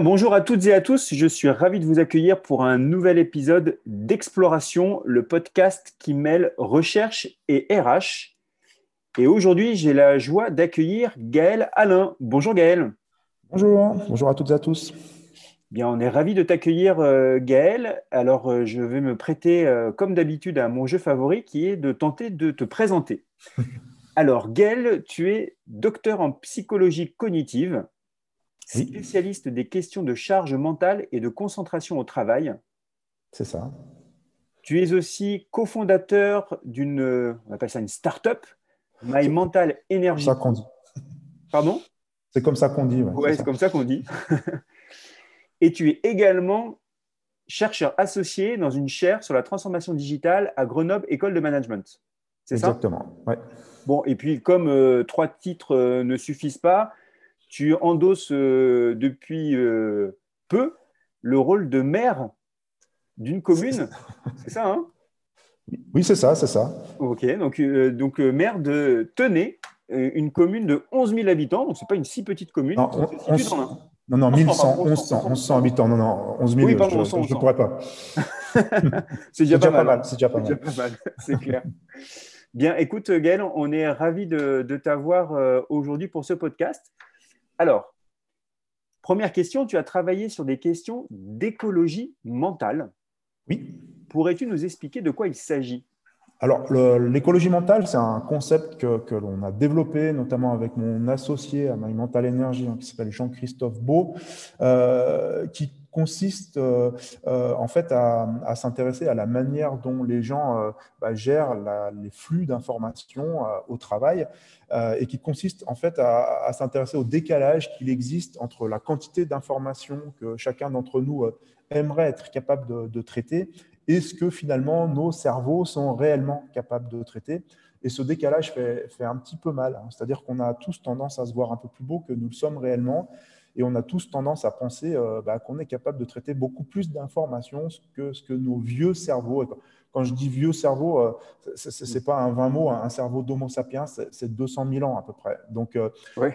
Bonjour à toutes et à tous, je suis ravi de vous accueillir pour un nouvel épisode d'Exploration, le podcast qui mêle recherche et RH. Et aujourd'hui, j'ai la joie d'accueillir Gaël Alain. Bonjour Gaël. Bonjour, bonjour à toutes et à tous. Bien, on est ravi de t'accueillir euh, Gaël. Alors, euh, je vais me prêter, euh, comme d'habitude, à mon jeu favori qui est de tenter de te présenter. Alors, Gaël, tu es docteur en psychologie cognitive spécialiste des questions de charge mentale et de concentration au travail. C'est ça. Tu es aussi cofondateur d'une, on appelle ça une start-up, My Mental Energy. C'est ça qu'on dit. Pardon? C'est comme ça qu'on dit. Ouais, c'est comme ça qu'on dit. et tu es également chercheur associé dans une chaire sur la transformation digitale à Grenoble École de Management. C'est ça? Exactement. Ouais. Bon, et puis comme euh, trois titres euh, ne suffisent pas, tu endosses euh, depuis euh, peu le rôle de maire d'une commune. C'est ça, hein? Oui, c'est ça, c'est ça. Ok, donc, euh, donc maire de Tenay, une commune de 11 000 habitants, donc ce n'est pas une si petite commune. Non, non, non, 1100, 1100, habitants. Non, non, 11 000, oui, pardon, je ne pourrais pas. c'est déjà, pas mal. C'est déjà pas mal. C'est clair. Bien, écoute, Gaël, on est ravis de, de t'avoir aujourd'hui pour ce podcast. Alors, première question, tu as travaillé sur des questions d'écologie mentale. Oui. Pourrais-tu nous expliquer de quoi il s'agit? Alors, l'écologie mentale, c'est un concept que, l'on a développé, notamment avec mon associé à My Mental Energy, hein, qui s'appelle Jean-Christophe Beau, euh, qui consiste euh, euh, en fait à, s'intéresser à la manière dont les gens euh, bah, gèrent les flux d'informations au travail et qui consiste en fait à, s'intéresser au décalage qu'il existe entre la quantité d'informations que chacun d'entre nous aimerait être capable de, traiter et ce que finalement nos cerveaux sont réellement capables de traiter. Et ce décalage fait, un petit peu mal. Hein. C'est-à-dire qu'on a tous tendance à se voir un peu plus beau que nous le sommes réellement. Et on a tous tendance à penser euh, bah, qu'on est capable de traiter beaucoup plus d'informations que ce que nos vieux cerveaux. Quand je dis vieux cerveau, euh, ce n'est pas un 20 mots, un cerveau d'Homo sapiens, c'est 200 000 ans à peu près. Donc euh,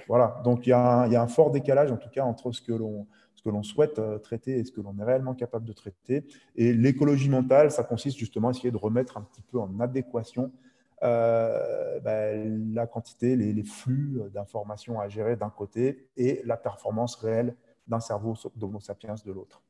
voilà, donc il y, a un fort décalage en tout cas entre ce que l'on ce que l'on souhaite traiter et ce que l'on est réellement capable de traiter. Et l'écologie mentale, ça consiste justement à essayer de remettre un petit peu en adéquation euh, ben, la quantité, les, flux d'informations à gérer d'un côté et la performance réelle d'un cerveau d'Homo sapiens de l'autre.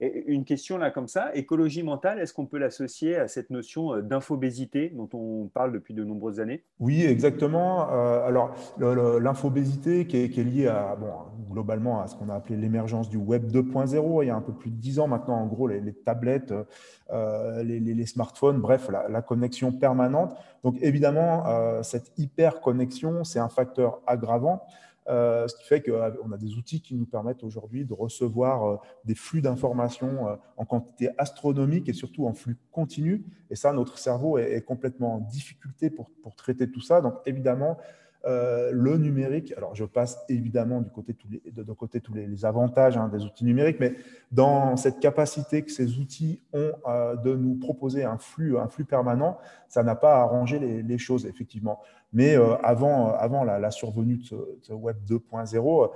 Une question là comme ça, écologie mentale, est-ce qu'on peut l'associer à cette notion euh, d'infobésité dont on parle depuis de nombreuses années? Oui, exactement. Euh, alors l'infobésité qui, est, liée à, bon, globalement à ce qu'on a appelé l'émergence du Web 2.0, il y a un peu plus de dix ans maintenant, en gros, les, tablettes, euh, les, smartphones, bref, la, connexion permanente. Donc évidemment, cette hyper connexion, c'est un facteur aggravant. Euh, ce qui fait qu'on a des outils qui nous permettent aujourd'hui de recevoir euh, des flux d'informations euh, en quantité astronomique et surtout en flux continu. Et ça, notre cerveau est, complètement en difficulté pour, pour traiter tout ça. Donc évidemment, euh, le numérique, alors je passe évidemment du côté de, côté tous les, avantages hein, des outils numériques, mais dans cette capacité que ces outils ont euh, de nous proposer un flux, un flux permanent, ça n'a pas arrangé les, choses, effectivement. Mais euh, avant, avant la, survenue de ce, Web 2.0,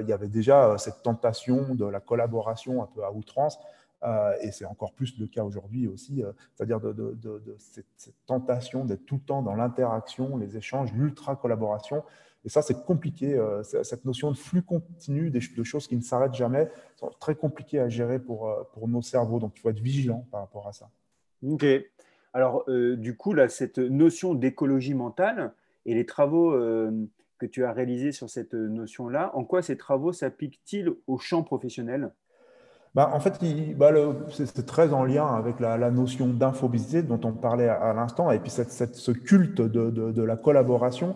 il y avait déjà cette tentation de la collaboration un peu à outrance. Euh, et c'est encore plus le cas aujourd'hui aussi, euh, c'est-à-dire de, cette, tentation d'être tout le temps dans l'interaction, les échanges, l'ultra-collaboration. Et ça, c'est compliqué. Euh, cette notion de flux continu, de choses qui ne s'arrêtent jamais, sont très compliquées à gérer pour, pour nos cerveaux. Donc, il faut être vigilant par rapport à ça. OK. Alors, du coup, là, cette notion d'écologie mentale et les travaux que tu as réalisés sur cette notion-là, en quoi ces travaux s'appliquent-ils au champ professionnel bah, en fait, bah, c'est très en lien avec la, notion d'infobésité dont on parlait à, l'instant, et puis ce culte de, la collaboration.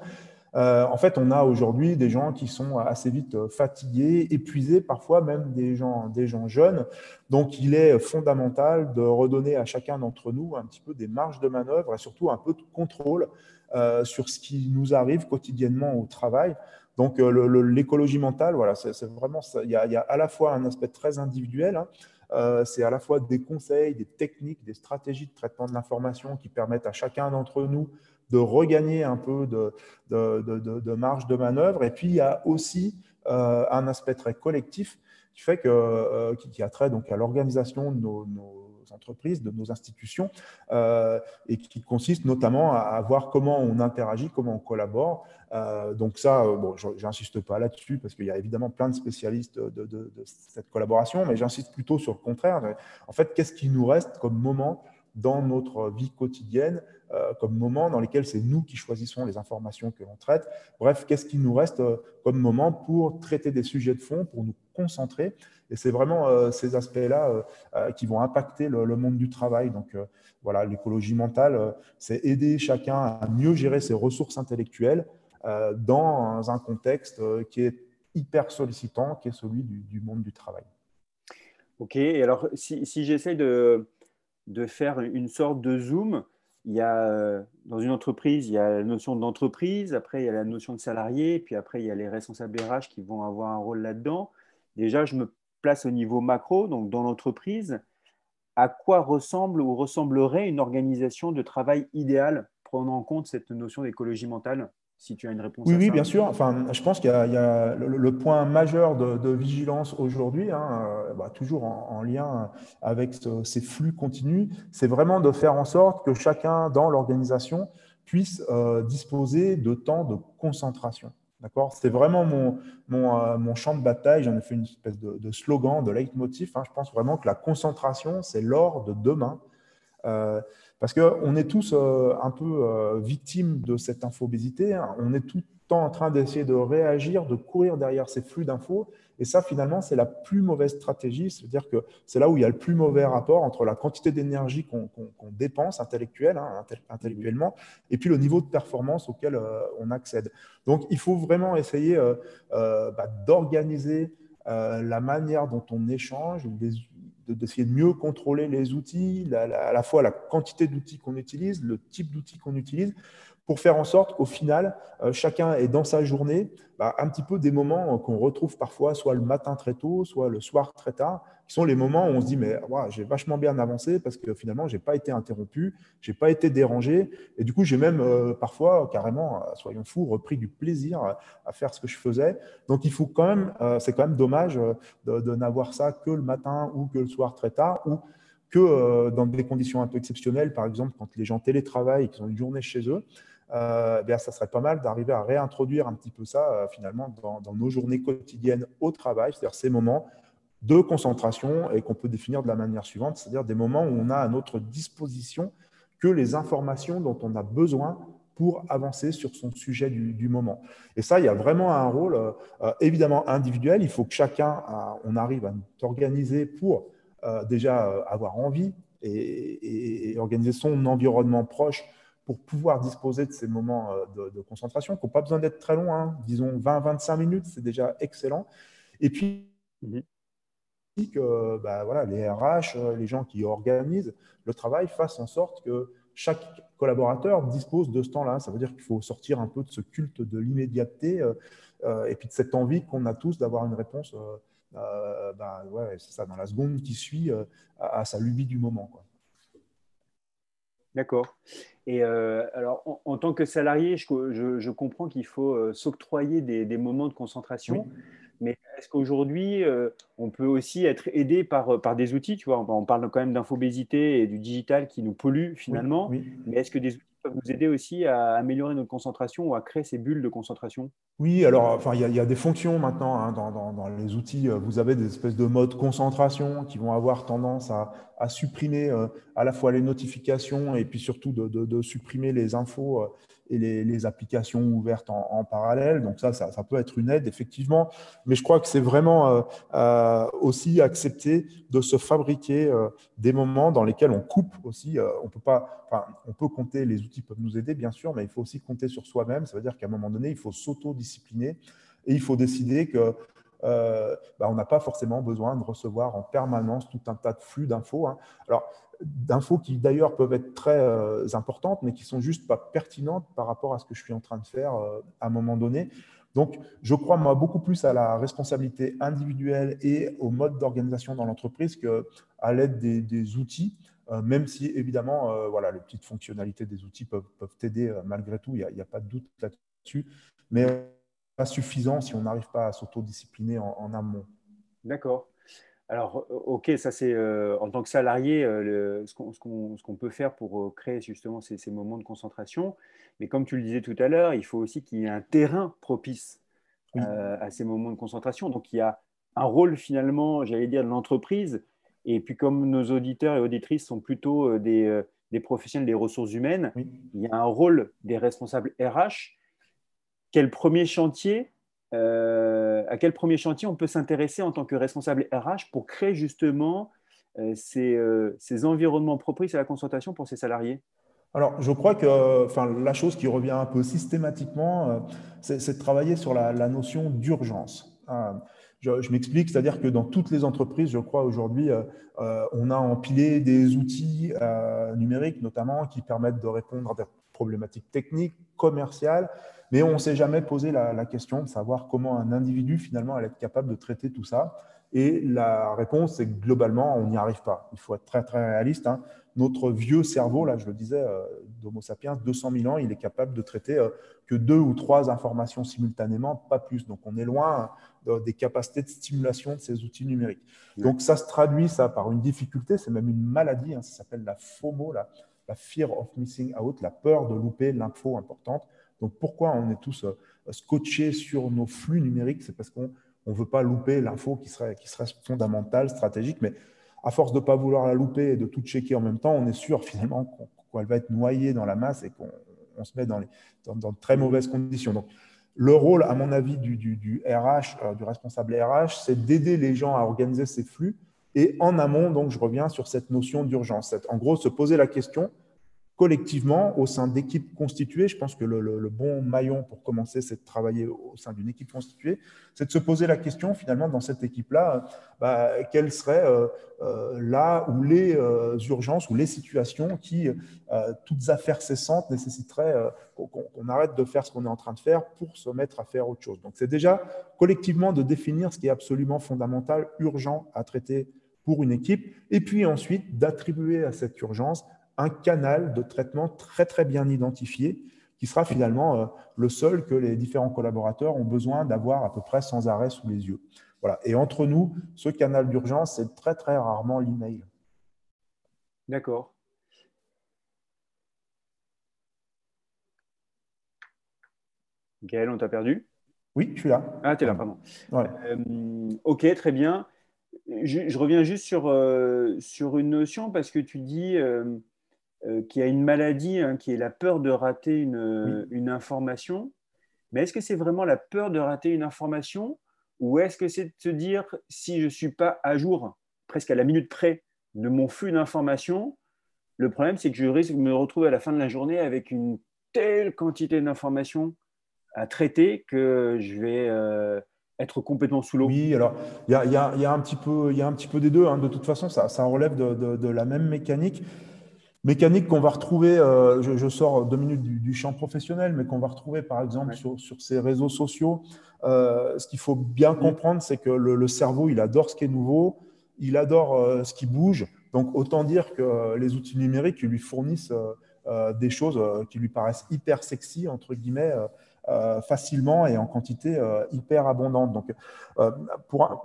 Euh, en fait, on a aujourd'hui des gens qui sont assez vite fatigués, épuisés, parfois même des gens, des gens jeunes. Donc, il est fondamental de redonner à chacun d'entre nous un petit peu des marges de manœuvre et surtout un peu de contrôle euh, sur ce qui nous arrive quotidiennement au travail. Donc, euh, l'écologie mentale, voilà, c'est vraiment. Il y, a, à la fois un aspect très individuel, hein. euh, c'est à la fois des conseils, des techniques, des stratégies de traitement de l'information qui permettent à chacun d'entre nous de regagner un peu de, marge de manœuvre. Et puis, il y a aussi euh, un aspect très collectif qui fait que, qui, a trait donc à l'organisation de nos, entreprises, de nos institutions, et qui consiste notamment à, voir comment on interagit, comment on collabore. donc ça, bon, j'insiste pas là-dessus parce qu'il y a évidemment plein de spécialistes de, cette collaboration, mais j'insiste plutôt sur le contraire. En fait, qu'est-ce qui nous reste comme moment dans notre vie quotidienne euh, comme moment dans lesquels c'est nous qui choisissons les informations que l'on traite? Bref, qu'est-ce qui nous reste euh, comme moment pour traiter des sujets de fond, pour nous concentrer Et c'est vraiment euh, ces aspects-là qui vont impacter le, monde du travail. Donc voilà, l'écologie mentale, c'est aider chacun à mieux gérer ses ressources intellectuelles dans un contexte qui est hyper sollicitant, qui est celui du, monde du travail. Ok, et alors si, si j'essaie de, de faire une sorte de zoom, il y a, euh, dans une entreprise, il y a la notion d'entreprise, après il y a la notion de salarié, puis après il y a les responsables RH qui vont avoir un rôle là-dedans. Déjà, je me place au niveau macro, donc dans l'entreprise. À quoi ressemble ou ressemblerait une organisation de travail idéale, prenant en compte cette notion d'écologie mentale si tu as une réponse. Oui, oui, bien sûr. Enfin, je pense qu'il y, a, le, point majeur de, vigilance aujourd'hui, hein, euh, bah, toujours en, lien avec ces flux continus, c'est vraiment de faire en sorte que chacun dans l'organisation puisse euh, disposer de temps de concentration. D'accord? C'est vraiment mon, mon, euh, mon, champ de bataille. J'en ai fait une espèce de, slogan, de leitmotiv. Hein. Je pense vraiment que la concentration, c'est l'or de demain. Parce qu'on est tous euh, un peu euh, victimes de cette infobésité. Hein. On est tout le temps en train d'essayer de réagir, de courir derrière ces flux d'infos. Et ça, finalement, c'est la plus mauvaise stratégie. C'est-à-dire que c'est là où il y a le plus mauvais rapport entre la quantité d'énergie qu'on dépense hein, intellectuellement et puis le niveau de performance auquel euh, on accède. Donc, il faut vraiment essayer bah, d'organiser la manière dont on échange, d'essayer de, mieux contrôler les outils, à la fois la quantité d'outils qu'on utilise, le type d'outils qu'on utilise, pour faire en sorte qu'au final, euh, chacun est dans sa journée bah, un petit peu des moments qu'on retrouve parfois, soit le matin très tôt, soit le soir très tard, qui sont les moments où on se dit, mais j'ai vachement bien avancé parce que finalement, je n'ai pas été interrompu, je n'ai pas été dérangé, et du coup, j'ai même euh, parfois, carrément, euh, soyons fous, repris du plaisir à, faire ce que je faisais. Donc, il faut quand même, c'est quand même dommage de, n'avoir ça que le matin ou que le soir très tard, ou que dans des conditions un peu exceptionnelles, par exemple, quand les gens télétravaillent et qu'ils ont une journée chez eux, euh, eh bien, ça serait pas mal d'arriver à réintroduire un petit peu ça euh, finalement dans, nos journées quotidiennes au travail, c'est-à-dire ces moments de concentration et qu'on peut définir de la manière suivante, c'est-à-dire des moments où on a à notre disposition que les informations dont on a besoin pour avancer sur son sujet du, moment. Et ça, il y a vraiment un rôle euh, évidemment individuel. Il faut que chacun, on arrive à s'organiser pour déjà avoir envie et, organiser son environnement proche pour pouvoir disposer de ces moments euh, de, concentration, qui n'ont pas besoin d'être très longs, hein. disons 20-25 minutes, c'est déjà excellent. Et puis, mhm. que bah, voilà, les RH, euh, les gens qui organisent le travail fassent en sorte que chaque collaborateur dispose de ce temps-là. Ça veut dire qu'il faut sortir un peu de ce culte de l'immédiateté euh, et puis de cette envie qu'on a tous d'avoir une réponse bah, ouais, ça, dans la seconde qui suit à, sa lubie du moment. Quoi. D'accord. Et euh, alors, en, tant que salarié, je, comprends qu'il faut euh, s'octroyer des, moments de concentration. Mais est-ce qu'aujourd'hui, euh, on peut aussi être aidé par, par des outils tu vois, on, parle quand même d'infobésité et du digital qui nous pollue finalement. Mais est-ce que des outils peuvent nous aider aussi à améliorer notre concentration ou à créer ces bulles de concentration Oui, alors enfin, il y, a des fonctions maintenant hein, dans, les outils. Vous avez des espèces de modes concentration qui vont avoir tendance à, supprimer euh, à la fois les notifications et puis surtout de, supprimer les infos euh, et les, applications ouvertes en, parallèle. Donc ça, ça, peut être une aide, effectivement. Mais je crois que c'est vraiment euh, aussi accepter de se fabriquer des moments dans lesquels on coupe aussi. on peut pas, enfin, on peut compter, les outils peuvent nous aider, bien sûr, mais il faut aussi compter sur soi-même. Ça veut dire qu'à un moment donné, il faut s'auto-discipliner et il faut décider que euh, bah, on n'a pas forcément besoin de recevoir en permanence tout un tas de flux d'infos. Hein. Alors, d'infos qui d'ailleurs peuvent être très euh, importantes, mais qui sont juste pas pertinentes par rapport à ce que je suis en train de faire euh, à un moment donné. Donc, je crois moi beaucoup plus à la responsabilité individuelle et au mode d'organisation dans l'entreprise qu'à l'aide des, outils. même si évidemment, voilà, les petites fonctionnalités des outils peuvent, peuvent t'aider malgré tout, il n'y a, pas de doute là-dessus. Mais pas suffisant si on n'arrive pas à s'autodiscipliner en amont. D'accord. Alors, ok, ça c'est en tant que salarié ce qu'on peut faire pour créer justement ces, ces, moments de concentration. Mais comme tu le disais tout à l'heure, il faut aussi qu'il y ait un terrain propice à ces moments de concentration. Donc, il y a un rôle finalement, j'allais dire, de l'entreprise. Et puis, comme nos auditeurs et auditrices sont plutôt des, des professionnels des ressources humaines, il y a un rôle des responsables RH. Quel premier chantier euh, à quel premier chantier on peut s'intéresser en tant que responsable RH pour créer justement euh, euh, ces, environnements propices à la consultation pour ses salariés? Alors, je crois que enfin, la chose qui revient un peu systématiquement, c'est de travailler sur la, notion d'urgence. je, m'explique, c'est-à-dire que dans toutes les entreprises, je crois aujourd'hui, on a empilé des outils numériques notamment qui permettent de répondre problématiques techniques, commerciales, mais on ne s'est jamais posé la, question de savoir comment un individu finalement allait être capable de traiter tout ça. Et la réponse, c'est que globalement, on n'y arrive pas. Il faut être très, très réaliste. Hein. Notre vieux cerveau, là, je le disais, euh, d'Homo sapiens, 200 000 ans, il est capable de traiter euh, que deux ou trois informations simultanément, pas plus. Donc, on est loin euh, des capacités de stimulation de ces outils numériques. Donc, ça se traduit, ça, par une difficulté, c'est même une maladie, hein. ça s'appelle la FOMO, la fear of missing out, la peur de louper l'info importante. Donc pourquoi on est tous euh, scotchés sur nos flux numériques? C'est parce qu'on ne veut pas louper l'info qui serait, qui serait fondamentale, stratégique, mais à force de ne pas vouloir la louper et de tout checker en même temps, on est sûr finalement qu'elle va être noyée dans la masse et qu'on se met dans, les, dans, de très mauvaises conditions. Donc, le rôle, à mon avis, du, du, RH, euh, du responsable RH, c'est d'aider les gens à organiser ces flux. Et en amont, donc, je reviens sur cette notion d'urgence. En gros, se poser la question, collectivement, au sein d'équipes constituées, je pense que le, bon maillon pour commencer, c'est de travailler au sein d'une équipe constituée, c'est de se poser la question, finalement, dans cette équipe-là, bah, quelles seraient euh, euh, là où les euh, urgences ou les situations qui, toutes affaires cessantes, nécessiteraient qu'on arrête de faire ce qu'on est en train de faire pour se mettre à faire autre chose. Donc, c'est déjà collectivement de définir ce qui est absolument fondamental, urgent à traiter pour une équipe, et puis ensuite d'attribuer à cette urgence un canal de traitement très très bien identifié qui sera finalement euh, le seul que les différents collaborateurs ont besoin d'avoir à peu près sans arrêt sous les yeux. Voilà. Et entre nous, ce canal d'urgence, c'est très très rarement l'email. D'accord. Gaël, on t'a perdu? Oui, je suis là. Ah, tu es là, pardon. Euh, ok, très bien. Je, reviens juste sur, euh, sur une notion parce que tu dis euh, qui a une maladie hein, qui est la peur de rater une, information. Mais est-ce que c'est vraiment la peur de rater une information ou est-ce que c'est de se dire si je ne suis pas à jour, presque à la minute près, de mon flux d'informations, le problème c'est que je risque de me retrouver à la fin de la journée avec une telle quantité d'informations à traiter que je vais euh, être complètement sous l'eau. Oui, alors il y a, un petit peu, y a un petit peu des deux. Hein. De toute façon, ça, ça relève de, la même mécanique mécanique qu'on va retrouver, euh, je, sors deux minutes du, champ professionnel, mais qu'on va retrouver par exemple sur, ces réseaux sociaux. Euh, ce qu'il faut bien comprendre, c'est que le, cerveau, il adore ce qui est nouveau, il adore euh, ce qui bouge. Donc autant dire que les outils numériques lui fournissent des choses qui lui paraissent hyper sexy, entre guillemets, facilement et en quantité euh, hyper abondante. Donc, euh, pour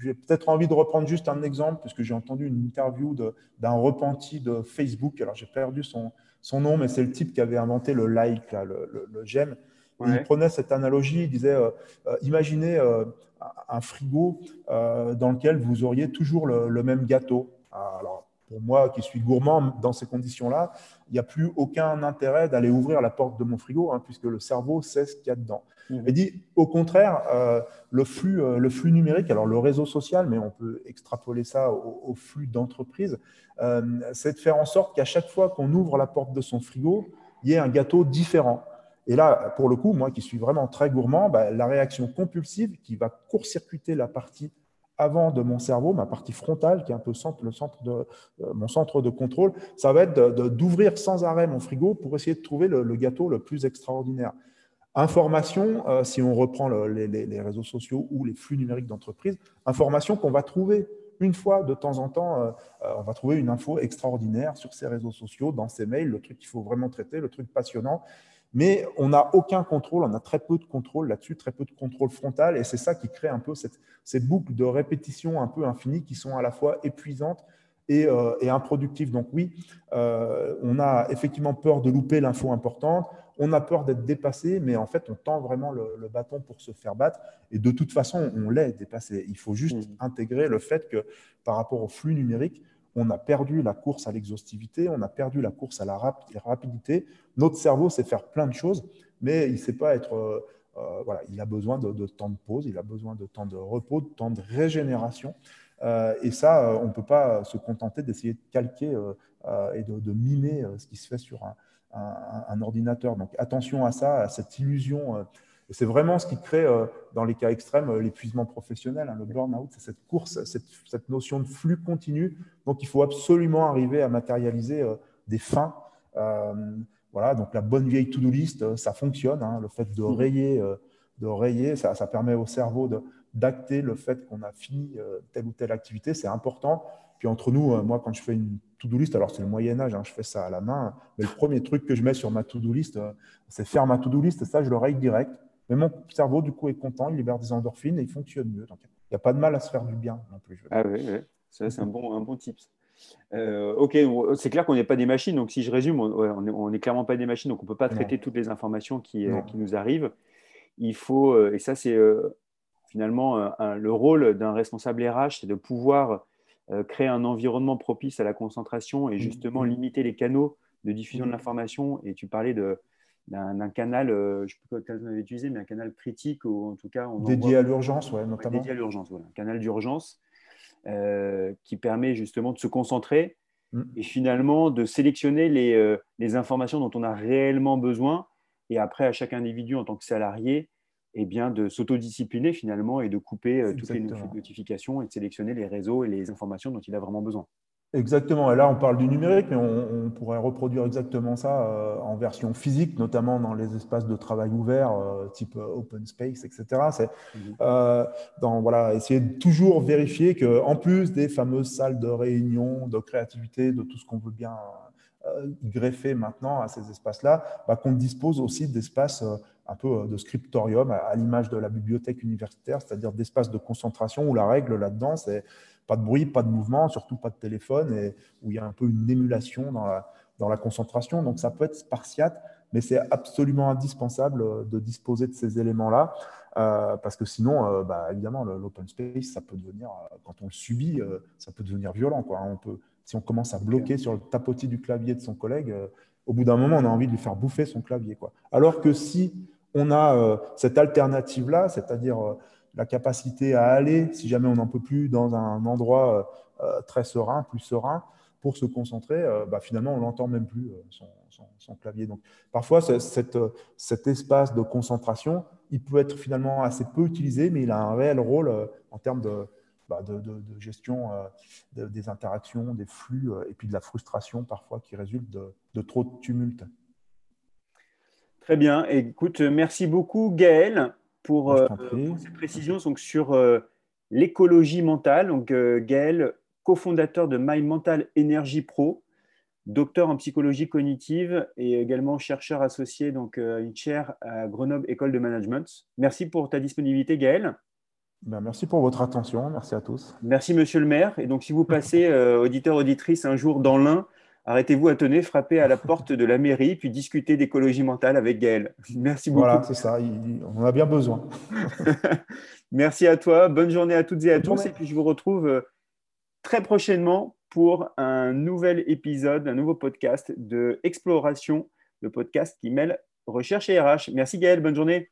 j'ai peut-être envie de reprendre juste un exemple, puisque j'ai entendu une interview d'un repenti de Facebook. Alors, j'ai perdu son, son nom, mais c'est le type qui avait inventé le like, le, j'aime. Il prenait cette analogie, il disait imaginez un frigo dans lequel vous auriez toujours le, le même gâteau. Alors, pour moi qui suis gourmand dans ces conditions-là, il n'y a plus aucun intérêt d'aller ouvrir la porte de mon frigo, hein, puisque le cerveau sait ce qu'il y a dedans. Mmh. Et dit, au contraire, euh, le, flux, euh, le flux numérique, alors le réseau social, mais on peut extrapoler ça au, flux d'entreprise, euh, c'est de faire en sorte qu'à chaque fois qu'on ouvre la porte de son frigo, il y ait un gâteau différent. Et là, pour le coup, moi qui suis vraiment très gourmand, bah, la réaction compulsive qui va court-circuiter la partie avant de mon cerveau, ma partie frontale, qui est un peu le centre de, euh, mon centre de contrôle, ça va être d'ouvrir sans arrêt mon frigo pour essayer de trouver le, gâteau le plus extraordinaire. Information, euh, si on reprend les, réseaux sociaux ou les flux numériques d'entreprise, information qu'on va trouver une fois de temps en temps, euh, on va trouver une info extraordinaire sur ces réseaux sociaux, dans ces mails, le truc qu'il faut vraiment traiter, le truc passionnant. Mais on n'a aucun contrôle, on a très peu de contrôle là-dessus, très peu de contrôle frontal, et c'est ça qui crée un peu cette, ces boucles de répétition un peu infinies qui sont à la fois épuisantes et, euh, improductives. Donc oui, euh, on a effectivement peur de louper l'info importante, on a peur d'être dépassé, mais en fait, on tend vraiment le, bâton pour se faire battre, et de toute façon, on l'est dépassé. Il faut juste mmh. intégrer le fait que par rapport au flux numérique, on a perdu la course à l'exhaustivité, on a perdu la course à la rapidité. Notre cerveau sait faire plein de choses, mais il sait pas être. Euh, euh, voilà, il a besoin de, temps de pause, il a besoin de temps de repos, de temps de régénération. Euh, et ça, on ne peut pas se contenter d'essayer de calquer et de, mimer ce qui se fait sur un, ordinateur. Donc attention à ça, à cette illusion c'est vraiment ce qui crée, euh, dans les cas extrêmes, euh, l'épuisement professionnel. Hein, le burn-out, c'est cette course, cette, notion de flux continu. Donc, il faut absolument arriver à matérialiser euh, des fins. voilà, donc la bonne vieille to-do list, ça fonctionne. Hein, le fait de mmh. rayer, de rayer ça, ça permet au cerveau d'acter le fait qu'on a fini telle ou telle activité. C'est important. Puis entre nous, moi, quand je fais une to-do list, alors c'est le Moyen Âge, hein, je fais ça à la main, mais le premier truc que je mets sur ma to-do list, c'est faire ma to-do list, et ça, je le raye direct. Mais mon cerveau, du coup, est content, il libère des endorphines et il fonctionne mieux. Donc, il n'y a pas de mal à se faire du bien non plus. Ah oui, ça, c'est un bon, un bon tips. Euh, ok, c'est clair qu'on n'est pas des machines. Donc, si je résume, on n'est clairement pas des machines. Donc, on ne peut pas traiter toutes les informations qui, euh, qui, nous arrivent. Il faut, euh, et ça, c'est finalement le rôle d'un responsable RH, c'est de pouvoir créer un environnement propice à la concentration et mmh. justement limiter les canaux de diffusion de mmh. l'information. Et tu parlais de, d'un canal, euh, je ne sais pas quel utilisé, mais un canal critique, ou en tout cas. On dédié à l'urgence, ouais, notamment. dédié à l'urgence, voilà. Un canal d'urgence euh, qui permet justement de se concentrer mm. et finalement de sélectionner les, euh, les, informations dont on a réellement besoin. Et après, à chaque individu en tant que salarié, eh bien, de s'autodiscipliner finalement et de couper toutes les notifications et de sélectionner les réseaux et les informations dont il a vraiment besoin. Exactement. Et là, on parle du numérique, mais on, pourrait reproduire exactement ça euh, en version physique, notamment dans les espaces de travail ouverts, euh, type euh, open space, etc. C'est mhm. dans voilà, essayer de toujours vérifier que, en plus des fameuses salles de réunion, de créativité, de tout ce qu'on veut bien greffer maintenant à ces espaces-là, bah, qu'on dispose aussi d'espaces un peu de scriptorium à l'image de la bibliothèque universitaire, c'est-à-dire d'espaces de concentration où la règle là-dedans, c'est pas de bruit, pas de mouvement, surtout pas de téléphone, et où il y a un peu une émulation dans la, dans la concentration. Donc ça peut être spartiate, mais c'est absolument indispensable euh, de disposer de ces éléments-là, euh, parce que sinon, euh, bah, évidemment, l'open space, ça peut devenir, quand on le subit, ça peut devenir violent. Quoi. On peut, si on commence à bloquer sur le tapotis du clavier de son collègue, au bout d'un moment, on a envie de lui faire bouffer son clavier. Alors que si on a cette alternative-là, c'est-à-dire la capacité à aller, si jamais on n'en peut plus, dans un endroit euh, euh, très serein, plus serein, pour se concentrer, euh, bah, finalement, on n'entend même plus son, clavier. Donc, parfois, cet espace de concentration, il peut être finalement assez peu utilisé, mais il a un réel rôle en termes de, bah, gestion des interactions, des flux, et puis de la frustration parfois qui résulte de, de trop de tumulte. Très bien. Écoute, merci beaucoup, Gaël pour, euh, cette précision donc, sur euh, l'écologie mentale. Donc, euh, Gaël, cofondateur de My Mental Energy Pro, docteur en psychologie cognitive et également chercheur associé donc, à une chaire à Grenoble École de Management. Merci pour ta disponibilité, Gaël. Ben, merci pour votre attention. Merci à tous. Merci, monsieur le maire. Et donc, si vous passez, auditeur, auditrice, un jour dans l'Ain, arrêtez-vous à tenir, frappez à la porte de la mairie, puis discutez d'écologie mentale avec Gaël. Merci beaucoup. Voilà, c'est ça, on en a bien besoin. Merci à toi, bonne journée à toutes et à tous, et puis je vous retrouve euh, très prochainement pour un nouvel épisode, un nouveau podcast de Exploration, le podcast qui mêle recherche et RH. Merci Gaël, bonne journée.